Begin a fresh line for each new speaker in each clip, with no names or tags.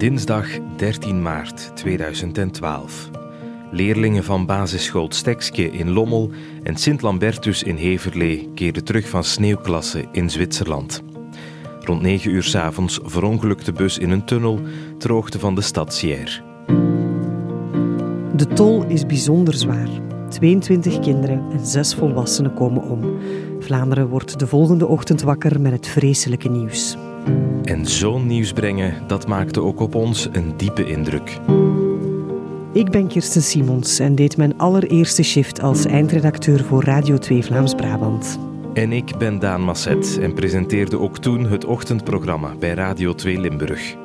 Dinsdag 13 maart 2012. Leerlingen van basisschool Stekske in Lommel en Sint-Lambertus in Heverlee keerden terug van sneeuwklasse in Zwitserland. Rond 9 uur s avonds verongelukte de bus in een tunnel ter hoogte van de stad Sierre.
De tol is bijzonder zwaar. 22 kinderen en 6 volwassenen komen om. Vlaanderen wordt de volgende ochtend wakker met het vreselijke nieuws.
En zo'n nieuws brengen, dat maakte ook op ons een diepe indruk.
Ik ben Kirsten Simons en deed mijn allereerste shift als eindredacteur voor Radio 2 Vlaams-Brabant.
En ik ben Daan Masset en presenteerde ook toen het ochtendprogramma bij Radio 2 Limburg.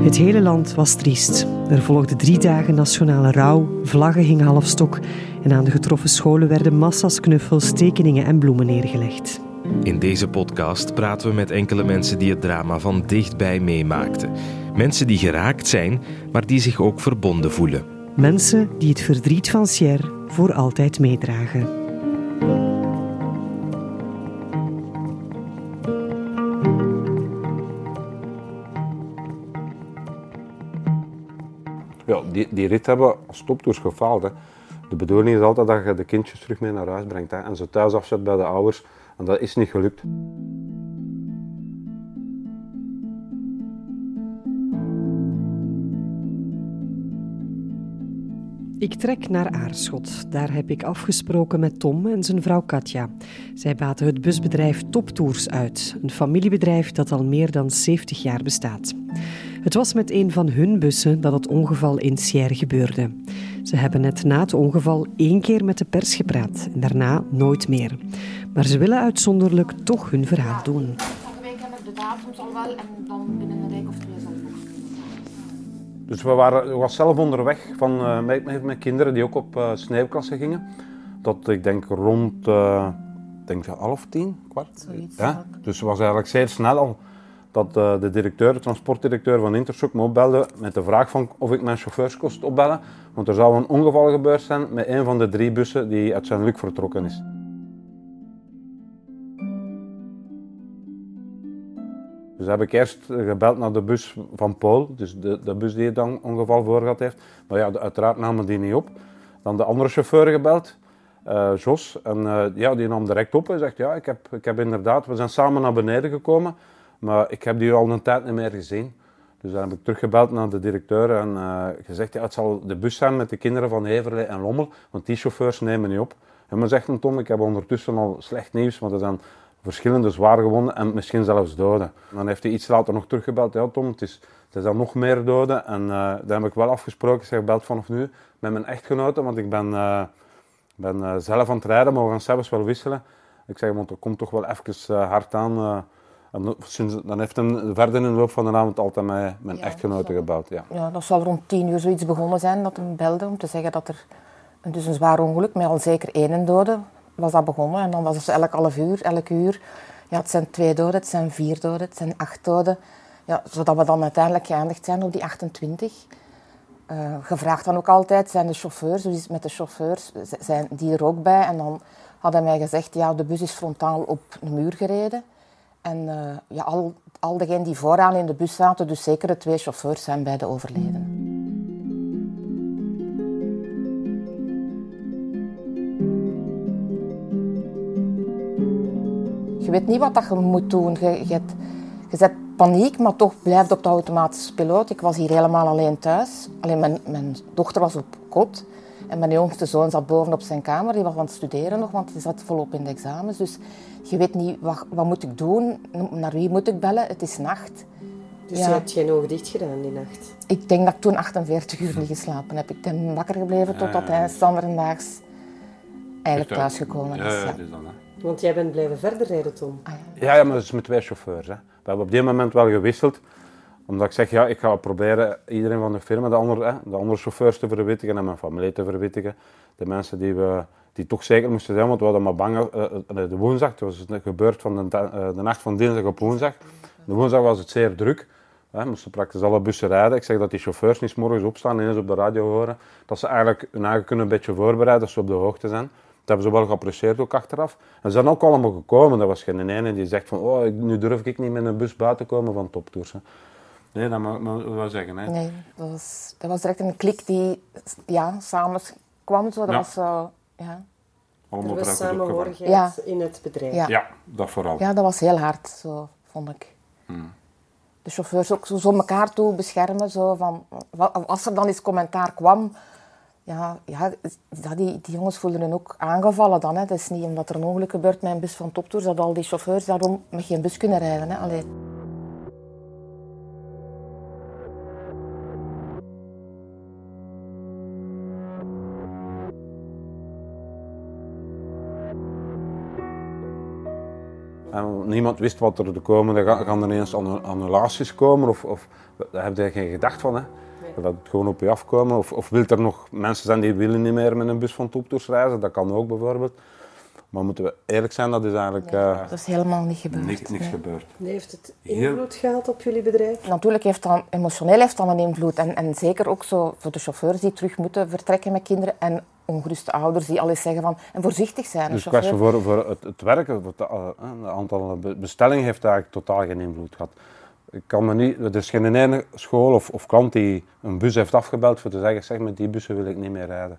Het hele land was triest. Er volgden drie dagen nationale rouw, vlaggen hingen halfstok en aan de getroffen scholen werden massa's knuffels, tekeningen en bloemen neergelegd.
In deze podcast praten we met enkele mensen die het drama van dichtbij meemaakten. Mensen die geraakt zijn, maar die zich ook verbonden voelen.
Mensen die het verdriet van Sierre voor altijd meedragen.
Ja, die, die rit hebben als stoptours gefaald. Hè. De bedoeling is altijd dat je de kindjes terug mee naar huis brengt hè, en ze thuis afzet bij de ouders. En dat is niet gelukt.
Ik trek naar Aarschot. Daar heb ik afgesproken met Tom en zijn vrouw Katja. Zij baten het busbedrijf Toptours uit, een familiebedrijf dat al meer dan 70 jaar bestaat. Het was met een van hun bussen dat het ongeval in Sierre gebeurde. Ze hebben net na het ongeval één keer met de pers gepraat en daarna nooit meer. Maar ze willen uitzonderlijk toch hun verhaal doen.
Volgende week heb ik de datums al wel en dan binnen een week of twee zal het
Dus we waren, ik was zelf onderweg van, eh, met, met mijn kinderen die ook op uh, sneeuwklasse gingen. Tot ik denk rond uh, denk half tien, kwart.
Zoiets,
ja? Dus het was eigenlijk zeer snel al dat uh, de directeur, de transportdirecteur van Intershock me opbelde met de vraag van of ik mijn chauffeurs kost opbellen. Want er zou een ongeval gebeurd zijn met een van de drie bussen die uit zijn luk vertrokken is. Dus heb ik eerst gebeld naar de bus van Paul, dus de, de bus die het dan ongeval voor gehad heeft. Maar ja, uiteraard namen die niet op. Dan de andere chauffeur gebeld, uh, Jos. En uh, ja, die nam direct op en zegt, ja, ik heb, ik heb inderdaad, we zijn samen naar beneden gekomen. Maar ik heb die al een tijd niet meer gezien. Dus dan heb ik teruggebeld naar de directeur en uh, gezegd, ja, het zal de bus zijn met de kinderen van Heverlee en Lommel, want die chauffeurs nemen niet op. En maar zegt een Tom, ik heb ondertussen al slecht nieuws, want er zijn verschillende zwaar gewonden en misschien zelfs doden. Dan heeft hij iets later nog teruggebeld, ja Tom, het is, er zijn nog meer doden. En uh, daar heb ik wel afgesproken, ik zeg, belt vanaf nu met mijn echtgenote, want ik ben, uh, ben uh, zelf aan het rijden, maar we gaan zelfs wel wisselen. Ik zeg, want er komt toch wel even hard aan. En sinds, dan heeft hij verder in de loop van de avond altijd met mijn
Ja,
echtgenote gebeld. Ja.
Ja, dat zal rond tien uur zoiets begonnen zijn dat hem belde om te zeggen dat er een- dus een zwaar ongeluk met al zeker één dode was dat begonnen. En dan was het elk half uur, elk uur. Ja, het zijn twee doden, het zijn vier doden, het zijn acht doden. Ja, zodat we dan uiteindelijk geëindigd zijn op die 28. Eh, gevraagd dan ook altijd, zijn de chauffeurs, het met de chauffeurs, zijn die er ook bij? En dan had hij mij gezegd, ja, de bus is frontaal op een muur gereden. En eh, ja, al, al degenen die vooraan in de bus zaten, dus zeker de twee chauffeurs, zijn beide overleden. Je weet niet wat dat je moet doen. Je, je, hebt- je zet paniek, maar toch blijft op de automatische piloot. Ik was hier helemaal alleen thuis. Alleen mijn, mijn dochter was op kot. En mijn jongste zoon zat boven op zijn kamer. Die was aan het studeren nog, want die zat volop in de examens. Dus je weet niet, wat, wat moet ik doen? Naar wie moet ik bellen? Het is nacht.
Dus
Ja.
je hebt geen ogen dicht gedaan die nacht.
Ik denk dat ik toen 48 uur niet geslapen heb. Ik ben wakker gebleven totdat hij standaardendaags eigenlijk thuisgekomen is. Ja.
dus dan, hè.
Want jij bent blijven verder rijden, Tom.
Ah, ja.
Ja, ja, maar dat is met twee chauffeurs. Hè. We hebben op die moment wel gewisseld. Omdat ik zeg, ja, ik ga proberen iedereen van de firma, de andere, hè, de andere chauffeurs te verwittigen en mijn familie te verwittigen. De mensen die, we, die toch zeker moesten zijn, want we hadden maar bang eh, eh, de woensdag. Het was het gebeurd van de, eh, de nacht van dinsdag op woensdag. De woensdag was het zeer druk. We moesten praktisch alle bussen rijden. Ik zeg dat die chauffeurs niet morgens opstaan en eens op de radio horen. Dat ze eigenlijk hun eigen kunnen een beetje voorbereiden, dat ze op de hoogte zijn. Hebben ze wel geapprecieerd ook achteraf. En ze zijn ook allemaal gekomen. Er was geen ene die zegt van, oh, nu durf ik niet met een bus buiten komen van toptours. Hè. Nee, dat moet ik wel zeggen. Hè.
Nee, dat was, dat was direct een klik die ja, samen kwam. Zo. Dat
Ja.
was zo, ja.
Allemaal
Er was samenhorigheid
Ja.
in het bedrijf.
Ja.
Ja, dat vooral.
ja, dat was heel hard, zo, vond ik.
Hmm.
De chauffeurs ook zo, zo elkaar toe beschermen. Zo, van, als er dan eens commentaar kwam, ja, ja, die, die jongens voelden hun ook aangevallen dan. Hè. Het is niet omdat er een ongeluk gebeurt met een bus van Toptours dat al die chauffeurs daarom met geen bus kunnen rijden. Hè.
Niemand wist wat er de komende gaan, er ineens annu- annulaties komen of, of daar heb je geen gedacht van hè. Dat het gewoon op je afkomen of, of wil er nog mensen zijn die willen niet meer met een bus van toptours reizen, dat kan ook bijvoorbeeld. Maar moeten we eerlijk zijn, dat is eigenlijk eh,
Dat is helemaal niet gebeurd.
niks, niks
nee.
gebeurd.
Nee, Heeft het
Heel-
invloed gehad op jullie bedrijf?
Natuurlijk heeft dat emotioneel heeft dat een invloed. En, en zeker ook zo voor de chauffeurs die terug moeten vertrekken met kinderen. En ongeruste ouders die al eens zeggen van... En voorzichtig zijn.
Dus
chauffeur-
voor, voor het, het werken, voor het, eh, het aantal be- bestellingen heeft eigenlijk totaal geen invloed gehad. Ik kan me niet, er is geen ene school of, of klant die een bus heeft afgebeld voor te zeggen, zeg met die bussen wil ik niet meer rijden.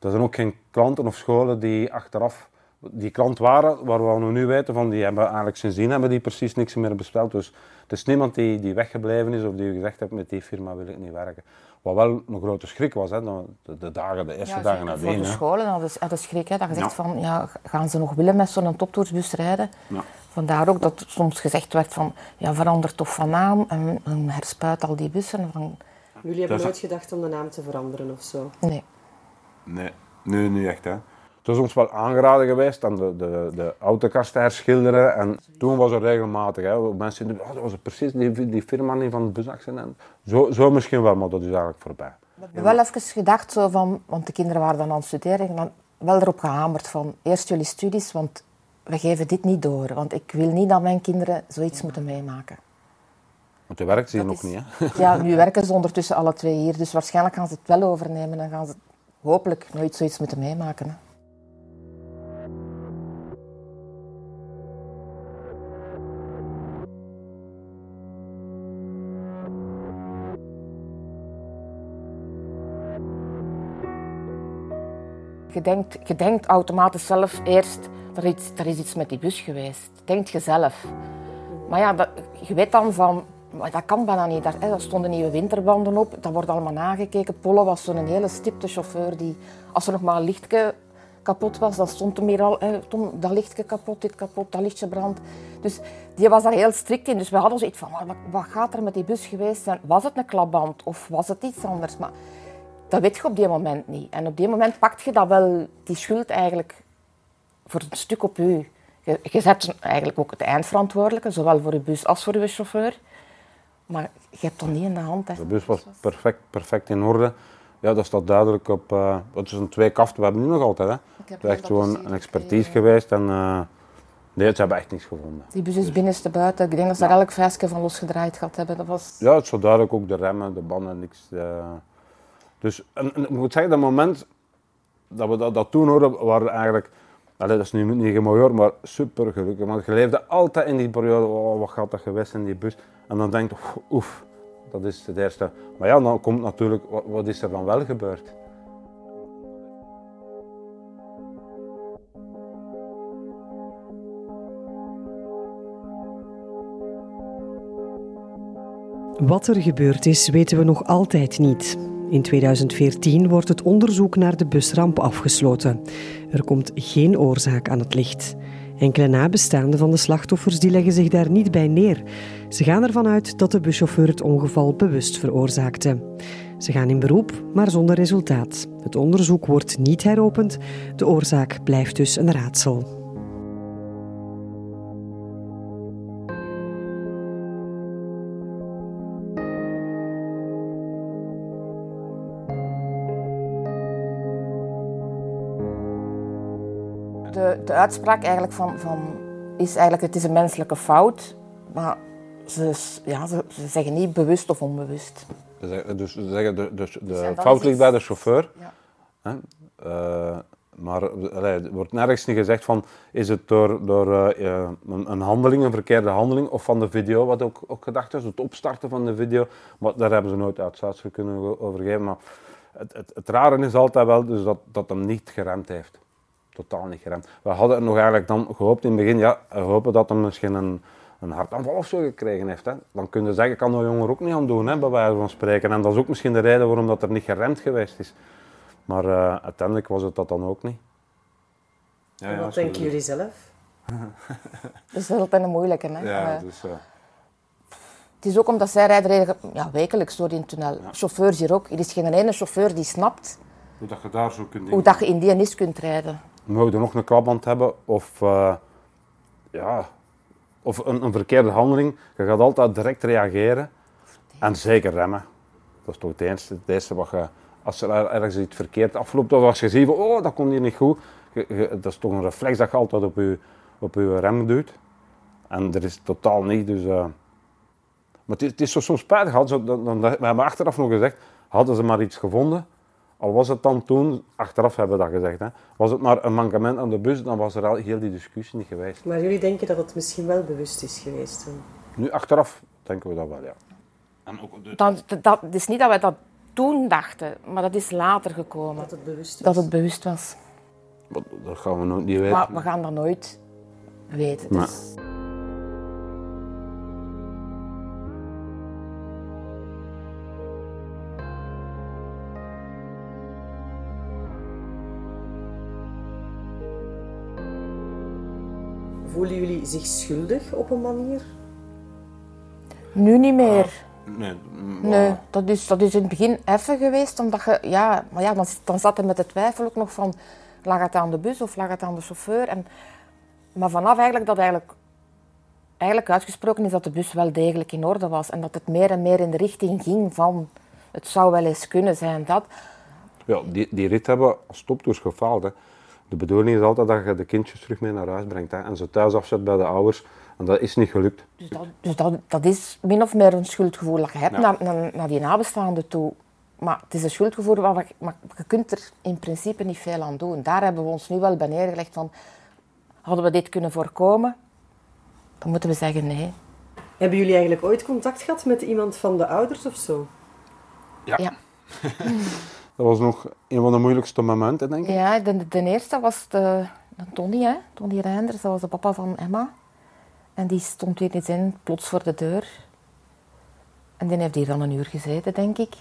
Er zijn ook geen klanten of scholen die achteraf die klant waren, waar we nu weten van, die hebben eigenlijk sindsdien hebben die precies niks meer besteld. Dus er is niemand die, die weggebleven is of die gezegd heeft met die firma wil ik niet werken. Wat wel een grote schrik was, hè, de, de dagen, de eerste
Ja,
dagen nadien.
Voor de scholen hadden ze hadden schrik. Hè, dat je zegt
Ja.
van, ja, gaan ze nog willen met zo'n toptoursbus rijden?
Ja.
Vandaar ook dat soms gezegd werd van, ja, verander toch van naam en, en herspuit al die bussen. Van,
Jullie hebben
Dat is-
nooit gedacht om de naam te veranderen of zo?
nee.
Nee, nu niet echt. Hè. Het is ons wel aangeraden geweest om de, de, de autokast te herschilderen. En toen was er regelmatig. Hè, mensen die oh, dat was precies die, die firma niet van het busaccident. Zo, zo misschien wel, maar dat is eigenlijk voorbij.
We hebben wel even gedacht, zo van, want de kinderen waren dan aan het studeren, dan wel erop gehamerd van eerst jullie studies, want we geven dit niet door. Want ik wil niet dat mijn kinderen zoiets moeten meemaken.
Want je werkt hier
Dat
nog
is-
niet. Hè.
Ja, nu werken ze ondertussen alle twee hier, dus waarschijnlijk gaan ze het wel overnemen en gaan ze hopelijk nooit zoiets moeten meemaken. Hè. Je denkt, je denkt automatisch zelf eerst, er is, iets, er met die bus geweest. Denkt je zelf. Maar ja, je weet dan van, dat kan bijna niet. Daar, hè, stonden nieuwe winterbanden op, dat wordt allemaal nagekeken. Polle was zo'n hele stipte chauffeur die, als er nog maar een lichtje kapot was, dan stond hem hier al, hè, dat lichtje kapot, dit kapot, dat lichtje brandt. Dus die was daar heel strikt in. Dus we hadden zoiets van, wat gaat er met die bus geweest zijn? Was het een klapband of was het iets anders? Maar dat weet je op die moment niet. En op die moment pakt je dat wel, die schuld eigenlijk, voor een stuk op u. Je, je zet eigenlijk ook het eindverantwoordelijke, zowel voor je bus als voor je chauffeur. Maar je hebt dat niet in de hand. Hè.
De bus was perfect, perfect in orde. Ja, dat staat duidelijk op. eh het is een twee kaft, we hebben nu nog altijd. Hè.
heb
Het is echt gewoon een expertise
gekregen.
geweest. En, eh, nee, ze hebben echt niks gevonden.
Die bus is binnenste buiten. Ik denk dat ze daar elk vuistje van losgedraaid gehad hebben. Dat was...
Ja, het is zo duidelijk ook de remmen, de banden, niks. eh. Dus en, en ik moet zeggen, dat moment dat we dat, dat toen hoorden, waren eigenlijk, allee, dat is nu niet mooi maar super gelukkig. Want je leefde altijd in die periode, oh, wat gaat er geweest in die bus? En dan denk je, oef, dat is het eerste. Maar ja, dan komt natuurlijk, wat, wat is er dan wel gebeurd?
Wat er gebeurd is, weten we nog altijd niet. In 2014 wordt het onderzoek naar de busramp afgesloten. Er komt geen oorzaak aan het licht. Enkele nabestaanden van de slachtoffers die leggen zich daar niet bij neer. Ze gaan ervan uit dat de buschauffeur het ongeval bewust veroorzaakte. Ze gaan in beroep, maar zonder resultaat. Het onderzoek wordt niet heropend. De oorzaak blijft dus een raadsel.
De, uitspraak eigenlijk van, van, is eigenlijk, het is een menselijke fout. Maar ze, ja, ze, ze zeggen niet bewust of onbewust.
Ze zeggen- Dus ze zeggen, de, de, de fout ligt bij de chauffeur.
Ja.
Hè? Eh, Maar er wordt nergens niet gezegd van, is het door, door eh, een, een handeling, een verkeerde handeling, of van de video, wat ook, ook gedacht is, het opstarten van de video. Maar daar hebben ze nooit uitsluitsel kunnen over geven. Maar het, het, het rare is altijd wel dus dat, dat hem niet geremd heeft. Totaal niet geremd. We hadden nog eigenlijk dan gehoopt in het begin, ja, we hopen dat hij misschien een, een hartaanval of zo gekregen heeft. Hè. Dan kun je zeggen, kan de jongen ook niet aan doen, hè, bij wijze van spreken. En dat is ook misschien de reden waarom dat er niet geremd geweest is. Maar uh, uiteindelijk was het dat dan ook niet.
Ja, ja, wat denken jullie zelf?
dat is altijd een moeilijke. Hè?
Ja, uh, dus, uh...
Het is ook omdat zij rijden ja, wekelijks door in tunnel. Ja. Chauffeurs hier ook. Er is geen ene chauffeur die snapt
hoe dat je daar zo kunt
Hoe dat je in die nis kunt rijden.
Moet je nog een klapband hebben of, ja, of een, verkeerde handeling. Je gaat altijd direct reageren. En zeker remmen. Dat is toch het eerste, wat je als er ergens iets verkeerd afloopt of als je ziet oh, dat komt hier niet goed, dat is toch een reflex dat je altijd op je, op je rem doet. En er is totaal niet, dus... Uh... Maar het is, zo soms spijtig, dan, we hebben achteraf nog gezegd, hadden ze maar iets gevonden, al was het dan toen, achteraf hebben we dat gezegd, hè, was het maar een mankement aan de bus, dan was er al heel die discussie niet geweest.
Maar jullie denken dat het misschien wel bewust is geweest? Dan?
Nu, achteraf denken we dat wel, ja.
En ook de... dat, is niet dat wij dat toen dachten, maar dat is later gekomen.
Dat het bewust
was. Dat het bewust was.
Dat gaan we nooit niet weten.
Maar we gaan dat nooit weten. Dus.
Voelen jullie zich schuldig op een manier?
Nu niet meer. Ah.
Nee,
nee dat, is, dat is in het begin even geweest, omdat je, ja, maar ja, dan, dan zat er met de twijfel ook nog van, lag het aan de bus of lag het aan de chauffeur? En, maar vanaf eigenlijk dat eigenlijk, eigenlijk uitgesproken is dat de bus wel degelijk in orde was en dat het meer en meer in de richting ging van, het zou wel eens kunnen zijn dat.
Ja, die, die rit hebben als stoptoers gefaald. Hè. De bedoeling is altijd dat je de kindjes terug mee naar huis brengt hè, en ze thuis afzet bij de ouders. En dat is niet gelukt.
Dus dat, dus dat, dat is min of meer een schuldgevoel dat je hebt naar, naar, naar, die nabestaanden toe. Maar het is een schuldgevoel, waar maar je kunt er in principe niet veel aan doen. Daar hebben we ons nu wel bij neergelegd van, hadden we dit kunnen voorkomen? Dan moeten we zeggen nee.
Hebben jullie eigenlijk ooit contact gehad met iemand van de ouders of zo?
Ja. ja. dat was nog een van de moeilijkste momenten, denk ik.
Ja, de, de eerste was de, de Tony, hè? Tony Reinders. Dat was de papa van Emma. En die stond weer eens in, plots voor de deur. En die heeft hier dan een uur gezeten, denk ik.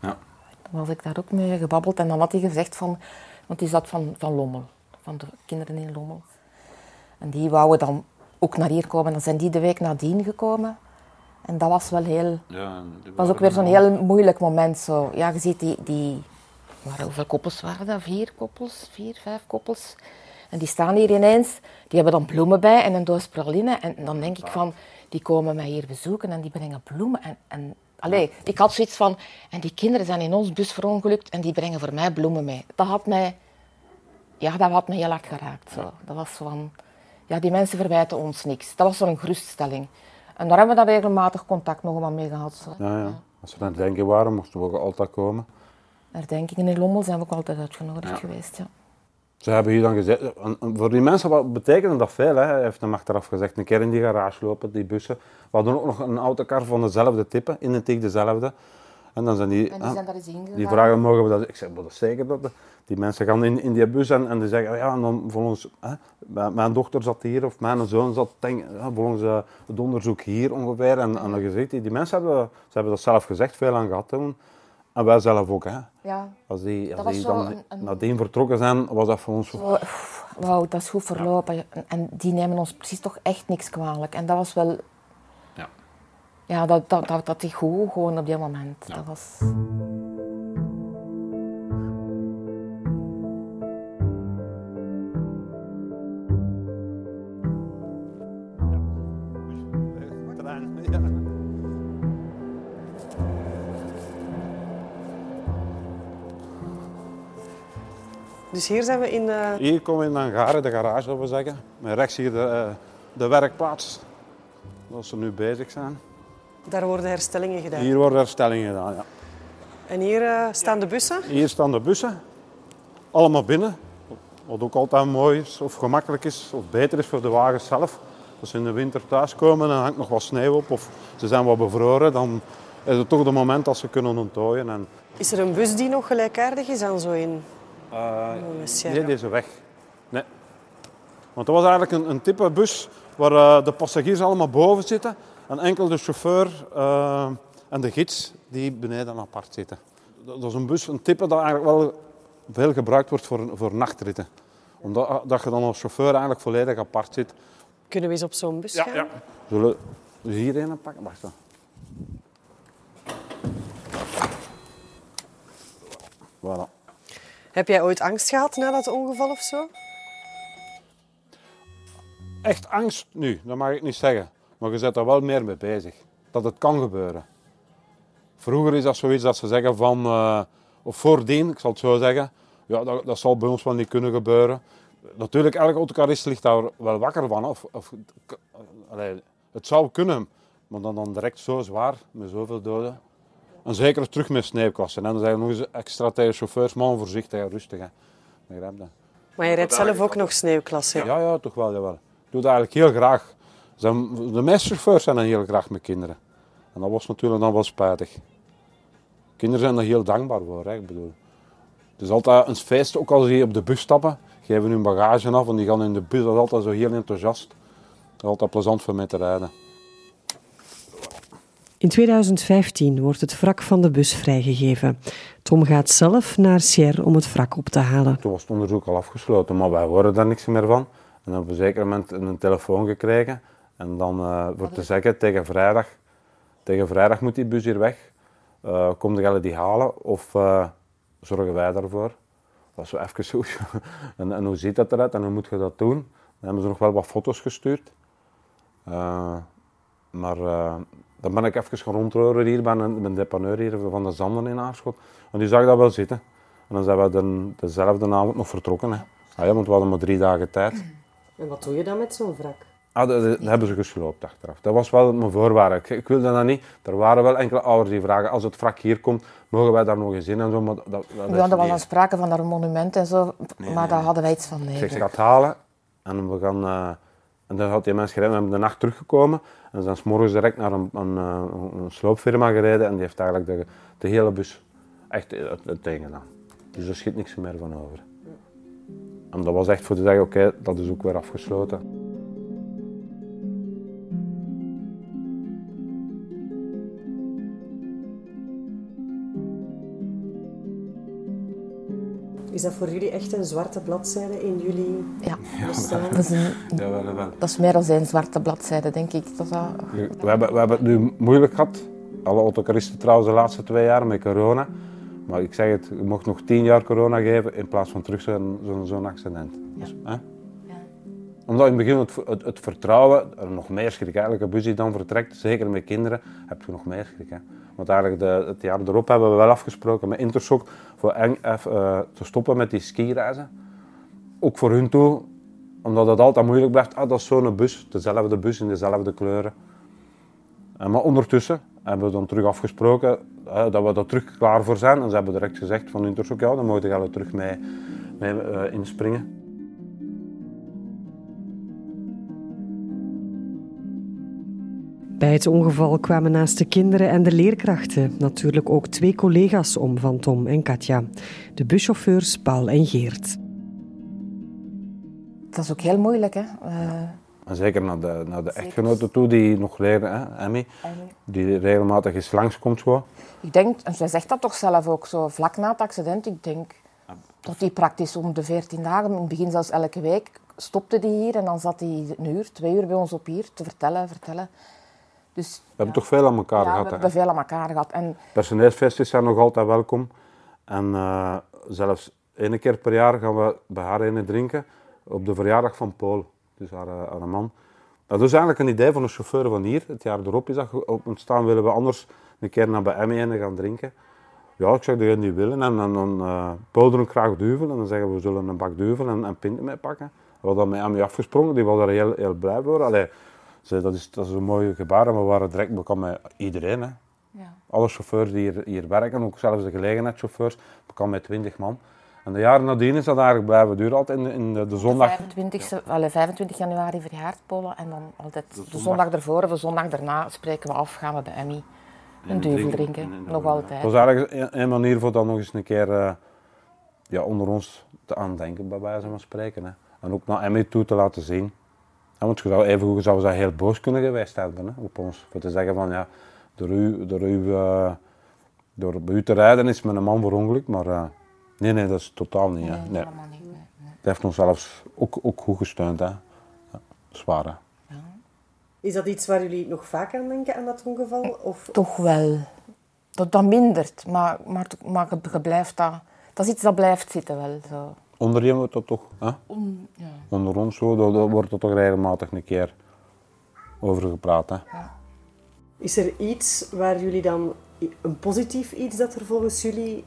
Ja.
Dan was ik daar ook mee gebabbeld. En dan had hij gezegd van... Want die zat van, van Lommel. Van de kinderen in Lommel. En die wouden dan ook naar hier komen. Dan zijn die de week nadien gekomen. En dat was wel heel...
Ja,
was ook weer zo'n heel moeilijk moment. Zo. Ja, je ziet die... die maar hoeveel koppels waren dat? Vier koppels? Vier, vijf koppels? En die staan hier ineens, die hebben dan bloemen bij en een doos praline. En dan denk ik van, die komen mij hier bezoeken en die brengen bloemen. En, en allee, ik had zoiets van, en die kinderen zijn in ons bus verongelukt en die brengen voor mij bloemen mee. Dat had mij, ja, dat had me heel hard geraakt. Zo. Dat was van, ja, die mensen verwijten ons niks. Dat was zo'n geruststelling. En daar hebben we dan regelmatig contact nog maar mee gehad.
Ja, ja. Als we aan het denken waren, moesten we ook altijd komen.
Herdenkingen in Lommel zijn we ook altijd uitgenodigd geweest, ja.
Ze hebben hier dan gezegd, voor die mensen wat betekende dat veel. Hè? Hij heeft hem achteraf gezegd, een keer in die garage lopen, die bussen. We hadden ook nog een autocar van dezelfde type, identiek dezelfde. En dan zijn die,
en die, zijn daar eens
die vragen, mogen we dat? Ik zeg, dat zeker dat die mensen gaan in, in die bus en, en die zeggen, ja, en dan volgens, hè, mijn dochter zat hier of mijn zoon zat, denk, ja, volgens uh, het onderzoek hier ongeveer. En, en dan gezegd, die, die mensen hebben, ze hebben dat zelf gezegd, veel aan gehad. Toen. En wij zelf ook, hè.
Ja.
Als die, als die dan een, een... nadien vertrokken zijn, was dat voor ons...
Wauw, dat is goed verlopen. En die nemen ons precies toch echt niks kwalijk. En dat was wel...
Ja.
Ja, dat, dat, dat, dat is goed, gewoon op die moment. Dat was...
Dus hier zijn we in... Uh...
Hier komen we in de hangar, de garage, dat we zeggen. Met rechts hier de, uh, de werkplaats, waar ze nu bezig zijn.
Daar worden herstellingen gedaan?
Hier worden herstellingen gedaan, ja.
En hier uh, staan de bussen?
Hier staan de bussen. Allemaal binnen. Wat ook altijd mooi is, of gemakkelijk is, of beter is voor de wagens zelf. Als ze in de winter thuiskomen en er hangt nog wat sneeuw op of ze zijn wat bevroren, dan is het toch het moment dat ze kunnen onttooien. En,
Is er een bus die nog gelijkaardig is aan zo een?
eh, nee, deze weg. Nee. Want dat was eigenlijk een, een type bus waar eh, de passagiers allemaal boven zitten en enkel de chauffeur eh, en de gids die beneden apart zitten. Dat is een bus, een type dat eigenlijk wel veel gebruikt wordt voor, voor nachtritten. Omdat dat je dan als chauffeur eigenlijk volledig apart zit.
Kunnen we eens op zo'n bus gaan?
Zullen we hier een pakken? Wacht dan. Voilà.
Heb jij ooit angst gehad na dat ongeval of zo?
Echt angst? Nu, dat mag ik niet zeggen. Maar je bent er wel meer mee bezig. Dat het kan gebeuren. Vroeger is dat zoiets dat ze zeggen van... eh, of voordien, ik zal het zo zeggen. Ja, dat, dat zal bij ons wel niet kunnen gebeuren. Natuurlijk, elke autocarist ligt daar wel wakker van. Of, of, allee, het zou kunnen. Maar dan, dan direct zo zwaar, met zoveel doden. En zeker terug met sneeuwklassen. En dan zeggen we nog eens extra tegen chauffeurs, man, voorzichtig en rustig. Hè. Begrijp dat?
Maar je rijdt zelf ook nog sneeuwklasse.
Ja, ja, toch wel, jawel. Ik doe dat eigenlijk heel graag. Zijn- De meeste chauffeurs zijn dan heel graag met kinderen. En dat was natuurlijk dan wel spijtig. Kinderen zijn er heel dankbaar voor, hè, ik bedoel. Het is altijd een feest, ook als die op de bus stappen, geven hun bagage af en die gaan in de bus, dat is altijd zo heel enthousiast. Dat is altijd plezant voor mij te rijden.
In 2015 wordt het wrak van de bus vrijgegeven. Tom gaat zelf naar Sierre om het wrak op te halen.
Toen was het onderzoek al afgesloten, maar wij horen daar niks meer van. En op een zeker moment een telefoon gekregen. En dan eh wordt te zeggen tegen vrijdag, tegen vrijdag moet die bus hier weg. Eh kom jullie die halen of eh, zorgen wij daarvoor? Dat is zo even zo. en, en hoe ziet dat eruit en hoe moet je dat doen? Dan hebben ze nog wel wat foto's gestuurd. Eh, maar eh, dan ben ik even gaan rondroeren hier bij een, bij een depaneur hier van de Zanden in Aarschot. En die zag dat wel zitten. En dan zijn we de, dezelfde avond nog vertrokken. Hè. Ah ja, want we hadden maar drie dagen tijd.
En wat doe je dan met zo'n wrak?
Ah, dat, dat hebben ze gesloopt achteraf. Dat was wel mijn voorwaarde. Ik, ik wilde dat niet. Er waren wel enkele ouders die vragen, als het wrak hier komt, mogen wij daar nog eens in en zo. Maar dat,
Ja, er was al sprake van daar een monument en zo, maar daar hadden wij iets van
Ik
nee.
zeg, ze gaat halen en we gaan... eh, en dan had die mensen gereden, we hebben de nacht teruggekomen. En ze zijn 's morgens direct naar een, een, eh, een sloopfirma gereden en die heeft eigenlijk de, de hele bus echt het, het ding gedaan. Dus er schiet niks meer van over. En dat was echt voor te zeggen, oké, dat is ook weer afgesloten.
Is dat voor jullie echt een zwarte bladzijde in jullie
Ja,
bestaan?
dat is, een,
Ja, wel, wel.
dat is meer dan een zwarte bladzijde, denk ik. Dat dat,
We hebben, we hebben het nu moeilijk gehad. Alle autocaristen trouwens de laatste twee jaar met corona. Maar ik zeg het, je mocht nog tien jaar corona geven in plaats van terug zo'n zo'n accident. Dus, hè? Omdat in het begin het, het, vertrouwen, er nog meer schrik. Eigenlijk een bus dan vertrekt, zeker met kinderen, heb je nog meer schrik. Want eigenlijk de, het jaar erop hebben we wel afgesproken met Intershock voor eng, eff- eh, te stoppen met die skireizen. Ook voor hun toe, omdat het altijd moeilijk blijft. Ah, dat is zo'n bus, dezelfde bus in dezelfde kleuren. Eh, maar ondertussen hebben we dan terug afgesproken eh, dat we er terug klaar voor zijn. En ze hebben direct gezegd van Intershock, ja, dan mogen we er terug mee, eh, inspringen.
Bij het ongeval kwamen naast de kinderen en de leerkrachten natuurlijk ook twee collega's om van Tom en Katja. De buschauffeurs Paul en Geert.
dat is ook heel moeilijk, hè. Eh,
En zeker naar de, naar de echtgenoten toe, die nog leren, hè, Emmy, die regelmatig eens langskomt. Zo.
ik denk, en zij zegt dat toch zelf ook zo, vlak na het accident, ik denk dat die praktisch om de 14 dagen, in het begin zelfs elke week, stopte die hier en dan zat hij een uur, twee uur bij ons op hier te vertellen, vertellen. Dus
We hebben toch veel aan elkaar
ja, we
gehad. hè.
hebben veel aan elkaar gehad. En
Personeelsfeestjes zijn nog altijd welkom. En eh, zelfs één keer per jaar gaan we bij haar ene drinken op de verjaardag van Paul, dus haar, eh, haar man. Dat is eigenlijk een idee van een chauffeur van hier. Het jaar erop is dat ontstaan. Willen we anders een keer naar bij Emmy ene gaan drinken? Ja, ik zeg degene die willen. En, en dan uh, Paul drinkt graag duvel. En dan zeggen we, we zullen een bak duvel en, en pinten mee pakken. We hadden dat met Emmy afgesprongen. Die was daar heel, heel blij voor. Allee, dat, is, dat is een mooi gebaar. En we waren direct bekend met iedereen. Hè.
ja.
Alle chauffeurs die hier, hier werken, ook zelfs de gelegenheidschauffeurs, bekend met 20 man. En de jaren nadien is dat eigenlijk blijven duren, altijd in de, in de, de zondag.
25, ja. 25 januari verjaart Polen en dan altijd de zondag, de zondag ervoor of de zondag daarna spreken we af, gaan we bij Emmy een duvel drinken. nog altijd.
Dat is eigenlijk een, manier voor dan nog eens een keer uh, ja, onder ons te aandenken, bij wijze van spreken. Hè. En ook naar Emmy toe te laten zien. Ja, want je zou even goed zou ze heel boos kunnen geweest hebben hè, op ons. Voor te zeggen van ja, door u, door u, uh, door bij u te rijden is met een man voor ongeluk, maar uh, nee, nee, dat is totaal niet. Hè.
nee. helemaal niet. Nee, nee.
Het heeft ons zelfs ook, ook goed gesteund. Hè. Ja, zwaar hè. Ja.
Is dat iets waar jullie nog vaak aan denken, aan dat ongeval? Of,
Toch wel. Dat, dat mindert, maar, maar, maar je blijft dat... Dat is iets dat blijft zitten wel. Zo.
Onder je wordt dat toch, hè?
On, ja.
onder ons zo, daar wordt er toch regelmatig een keer over gepraat. Hè?
Ja.
Is er iets waar jullie dan, een positief iets dat er volgens jullie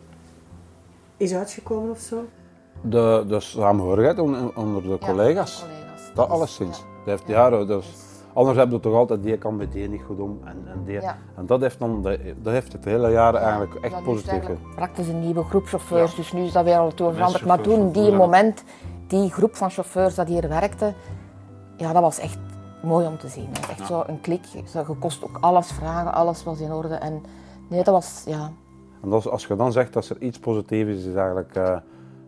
is uitgekomen of zo?
De, de samenhorigheid onder, onder de collega's.
Ja, collega's.
Dat alleszins. Dat heeft jaren, dus, anders hebben we toch altijd, die kan met die niet goed om. En, en, die,
Ja.
en dat heeft dan, dat, dat heeft de vele jaren eigenlijk echt
is
positief.
het eigenlijk praktisch een nieuwe groep chauffeurs, dus nu is dat weer al toe veranderd. Maar
chauffeurs
toen, die moment, die groep van chauffeurs dat hier werkte, ja, dat was echt mooi om te zien. Dat was echt zo een klik. Je kost ook alles vragen, alles was in orde. En nee, dat was, ja,
En dat is- als je dan zegt dat er iets positiefs is, is eigenlijk eh,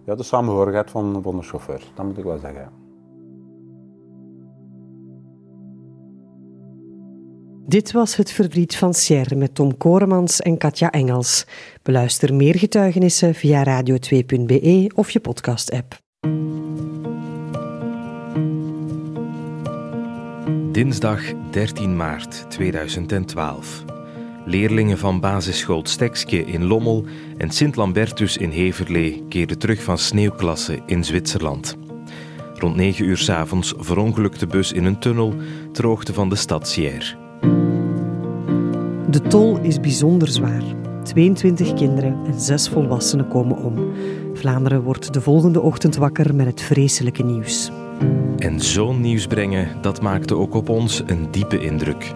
ja, de samenhorigheid van, van de chauffeur. Dat moet ik wel zeggen.
Dit was het verdriet van Sierre met Tom Koremans en Katja Engels. Beluister meer getuigenissen via radio2.be of je podcast-app.
Dinsdag 13 maart 2012. Leerlingen van basisschool Stekske in Lommel en Sint-Lambertus in Heverlee keerden terug van sneeuwklasse in Zwitserland. Rond 9 uur 's avonds verongelukte bus in een tunnel ter hoogte van de stad Sierre.
De tol is bijzonder zwaar. 22 kinderen en 6 volwassenen komen om. Vlaanderen wordt de volgende ochtend wakker met het vreselijke nieuws.
En zo'n nieuws brengen, dat maakte ook op ons een diepe indruk.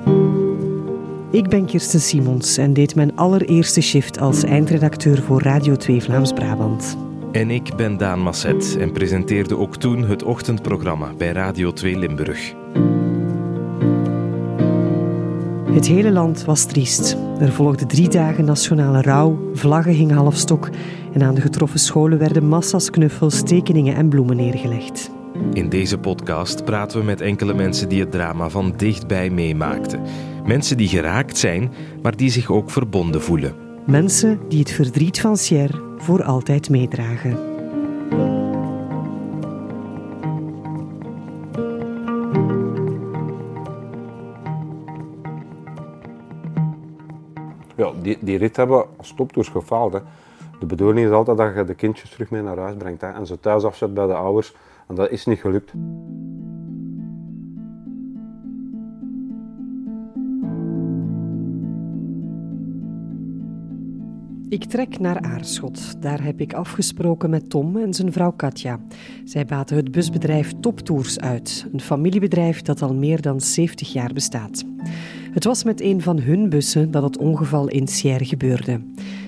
Ik ben Kirsten Simons en deed mijn allereerste shift als eindredacteur voor Radio 2 Vlaams-Brabant.
En ik ben Daan Masset en presenteerde ook toen het ochtendprogramma bij Radio 2 Limburg.
Het hele land was triest. Er volgde drie dagen nationale rouw, vlaggen hingen halfstok en aan de getroffen scholen werden massa's knuffels, tekeningen en bloemen neergelegd.
In deze podcast praten we met enkele mensen die het drama van dichtbij meemaakten. Mensen die geraakt zijn, maar die zich ook verbonden voelen.
Mensen die het verdriet van Sierre voor altijd meedragen.
Ja, die, die rit hebben als toptours gefaald. Hè. De bedoeling is altijd dat je de kindjes terug mee naar huis brengt hè, en ze thuis afzet bij de ouders. En dat is niet gelukt.
Ik trek naar Aarschot. Daar heb ik afgesproken met Tom en zijn vrouw Katja. Zij baten het busbedrijf Toptours uit, een familiebedrijf dat al meer dan 70 jaar bestaat. Het was met een van hun bussen dat het ongeval in Sierre gebeurde.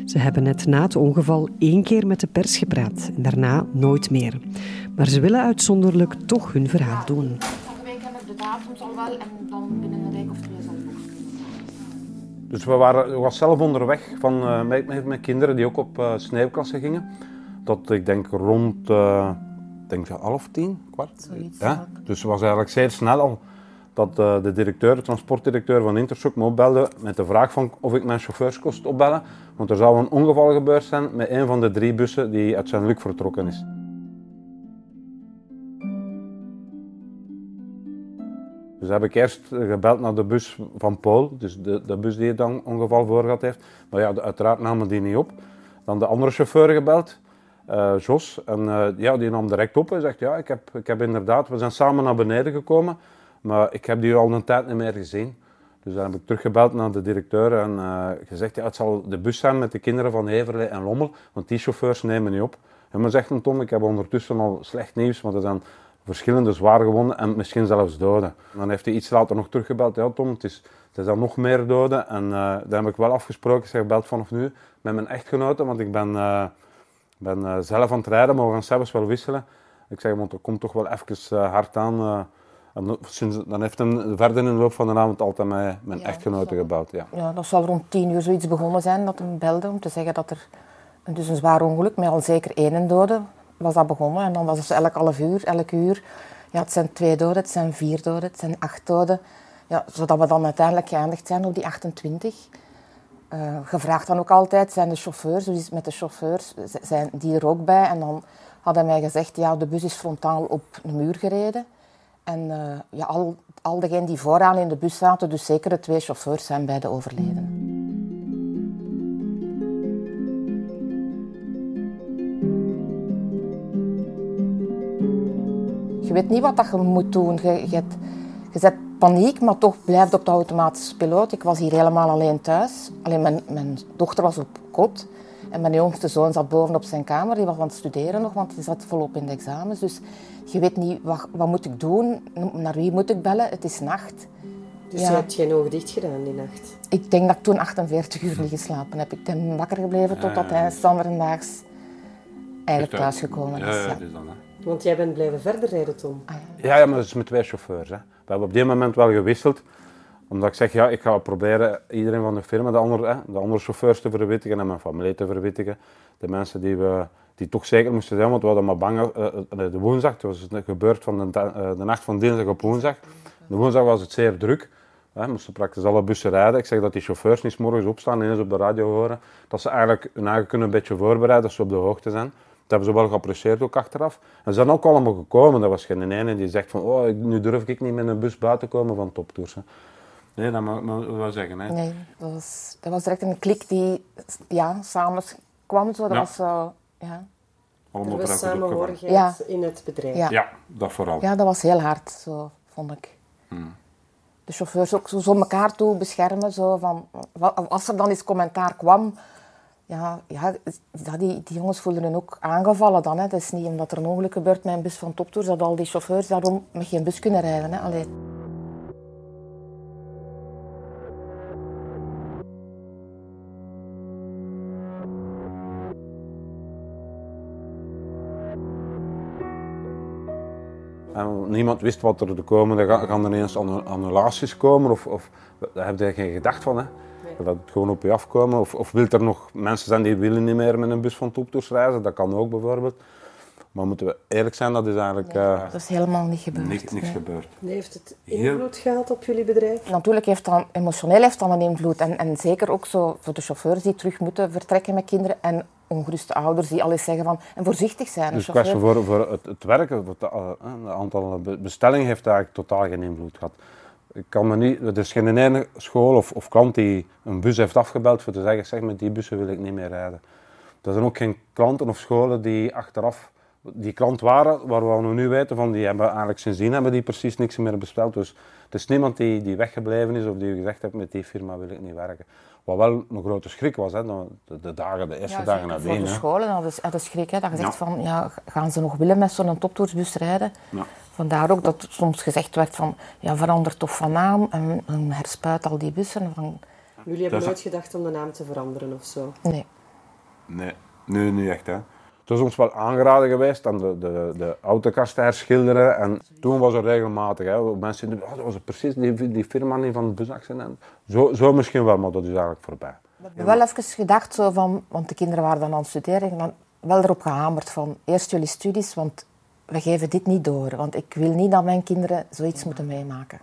Ze hebben net na het ongeval één keer met de pers gepraat en daarna nooit meer. Maar ze willen uitzonderlijk toch hun verhaal doen.
Volgende week heb ik de datums al wel en dan binnen een week of twee zal ik ook.
Dus we waren, ik was zelf onderweg van, eh, met, met mijn kinderen die ook op uh, sneeuwklasse gingen. Dat ik denk rond uh, denk je half tien, kwart.
Zoiets,
ja? Dus het was eigenlijk zeer snel al dat uh, de directeur, de transportdirecteur van Intershock me opbelde met de vraag van of ik mijn chauffeurs kost opbellen. Want er zou een ongeval gebeurd zijn met een van de drie bussen die uit Saint-Luc vertrokken is. Dus heb ik eerst gebeld naar de bus van Paul, dus de, de bus die het dan ongeval voor gehad heeft. Maar ja, uiteraard namen die niet op. Dan de andere chauffeur gebeld, uh, Jos. En uh, ja, die nam direct op en zegt, ja, ik heb, ik heb inderdaad, we zijn samen naar beneden gekomen. Maar ik heb die al een tijd niet meer gezien. Dus dan heb ik teruggebeld naar de directeur en uh, gezegd, ja, het zal de bus zijn met de kinderen van Heverlee en Lommel, want die chauffeurs nemen niet op. En maar zegt Tom, ik heb ondertussen al slecht nieuws, want er zijn verschillende zwaar gewonden en misschien zelfs doden. Dan heeft hij iets later nog teruggebeld, ja Tom, het is, er zijn nog meer doden. En uh, daar heb ik wel afgesproken, ik zeg, belt vanaf nu met mijn echtgenote, want ik ben, uh, ben zelf aan het rijden, maar we gaan zelfs wel wisselen. Ik zeg, want er komt toch wel even hard aan. En sinds, dan heeft hij verder in de loop van de avond altijd met mijn ja, echtgenote gebeld. Ja.
ja, dat zal rond tien uur zoiets begonnen zijn dat hij belde om te zeggen dat er dus een zwaar ongeluk met al zeker één dode was dat begonnen. En dan was het elk half uur, elk uur. Ja, het zijn twee doden, het zijn vier doden, het zijn acht doden. Ja, zodat we dan uiteindelijk geëindigd zijn op die 28. Uh, gevraagd dan ook altijd, zijn de chauffeurs, hoe is het met de chauffeurs, zijn die er ook bij? En dan hadden mij gezegd, ja, de bus is frontaal op een muur gereden. En uh, ja, al, al degenen die vooraan in de bus zaten, dus zeker de twee chauffeurs, zijn beide overleden. Je weet niet wat je moet doen. Je, je, je zet paniek, maar toch blijft op de automatische piloot. Ik was hier helemaal alleen thuis. Alleen mijn, mijn dochter was op kot. En mijn jongste zoon zat boven op zijn kamer. Die was aan het studeren nog, want hij zat volop in de examens. Dus je weet niet, wat, wat moet ik doen? Naar wie moet ik bellen? Het is nacht.
Dus je hebt geen ogen dicht gedaan die nacht?
Ik denk dat ik toen 48 uur niet geslapen heb. Ik ben wakker gebleven totdat hij standaardaags eigenlijk thuisgekomen is. Ja, ja, is dan,
hè. Want jij bent blijven verder rijden, Tom?
Ah, ja. ja, maar dat is met twee chauffeurs. Hè. We hebben op dit moment wel gewisseld. Omdat ik zeg, ja, ik ga proberen iedereen van de firma, de andere, de andere chauffeurs te verwittigen en mijn familie te verwittigen. De mensen die, we, die toch zeker moesten zijn, want we hadden maar bang, uh, de woensdag, het was gebeurd van de, uh, de nacht van dinsdag op woensdag. De woensdag was het zeer druk. We moesten praktisch alle bussen rijden. Ik zeg dat die chauffeurs niet morgens opstaan en eens op de radio horen. Dat ze eigenlijk hun eigen kunnen een beetje voorbereiden, dat ze op de hoogte zijn. Dat hebben ze wel geapprecieerd ook achteraf. En ze zijn ook allemaal gekomen. Er was geen ene die zegt van, oh, nu durf ik niet met een bus buiten komen van toptours. Hè. Nee, dat moet ik wel zeggen. Hè.
Nee, dat was, dat was direct een klik die ja, samen kwam. Zo. Dat was zo, ja.
Er was samenhorigheid ja. in het bedrijf.
Ja. ja. dat vooral.
Ja, dat was heel hard, zo, vond ik. Hmm. De chauffeurs ook zo, zo elkaar toe beschermen. Zo, van, als er dan eens commentaar kwam, ja, ja, die, die jongens voelden hun ook aangevallen dan. Hè. Het is niet omdat er een ongeluk gebeurt met een bus van Toptours dat al die chauffeurs daarom met geen bus kunnen rijden. Hè. Allee.
Niemand wist wat er de komende gaan er ineens annulaties komen of, of daar heb je geen gedacht van. Hè. Dat het gewoon op je afkomen. Of, of wil er nog mensen zijn die willen niet meer met een bus van Toptours reizen? Dat kan ook bijvoorbeeld. Maar moeten we eerlijk zijn, dat is eigenlijk...
uh, dat is helemaal niet gebeurd.
Niks, niks gebeurd.
Nee, heeft het invloed gehad op jullie bedrijf?
Natuurlijk heeft dat emotioneel heeft dat een invloed. En, en zeker ook zo voor de chauffeurs die terug moeten vertrekken met kinderen. En ongeruste ouders die alles zeggen van... En voorzichtig zijn.
Dus kwestie voor, voor het, het werken, het, eh, het aantal bestellingen heeft eigenlijk totaal geen invloed gehad. Ik kan me niet, er is geen ene school of, of klant die een bus heeft afgebeld voor te zeggen, zeg met die bussen wil ik niet meer rijden. Er zijn ook geen klanten of scholen die achteraf die klant waren, waar we nu weten van, die hebben eigenlijk sindsdien hebben die precies niks meer besteld. Dus er is niemand die, die weggebleven is of die gezegd heeft met die firma wil ik niet werken. Wat wel een grote schrik was, hè, de, de dagen, de eerste ja, dagen nadien.
Voor de scholen dat is schrik, hè, dat je zegt van, ja, gaan ze nog willen met zo'n toptoursbus rijden? Ja. Vandaar ook dat soms gezegd werd van, ja, verander toch van naam en, en herspuit al die bussen. Van...
Jullie hebben nooit gedacht om de naam te veranderen of zo?
Nee.
Nee, nu niet echt hè. Het is ons wel aangeraden geweest om de, de, de autokast te herschilderen. En toen was het regelmatig. Hè. Mensen oh, dat was precies die, die firma niet van het busaccident. Zo, zo misschien wel, maar dat is eigenlijk voorbij.
We hebben wel even gedacht, zo van, want de kinderen waren dan aan het studeren. Dan wel erop gehamerd van eerst jullie studies, want we geven dit niet door. Want ik wil niet dat mijn kinderen zoiets moeten meemaken.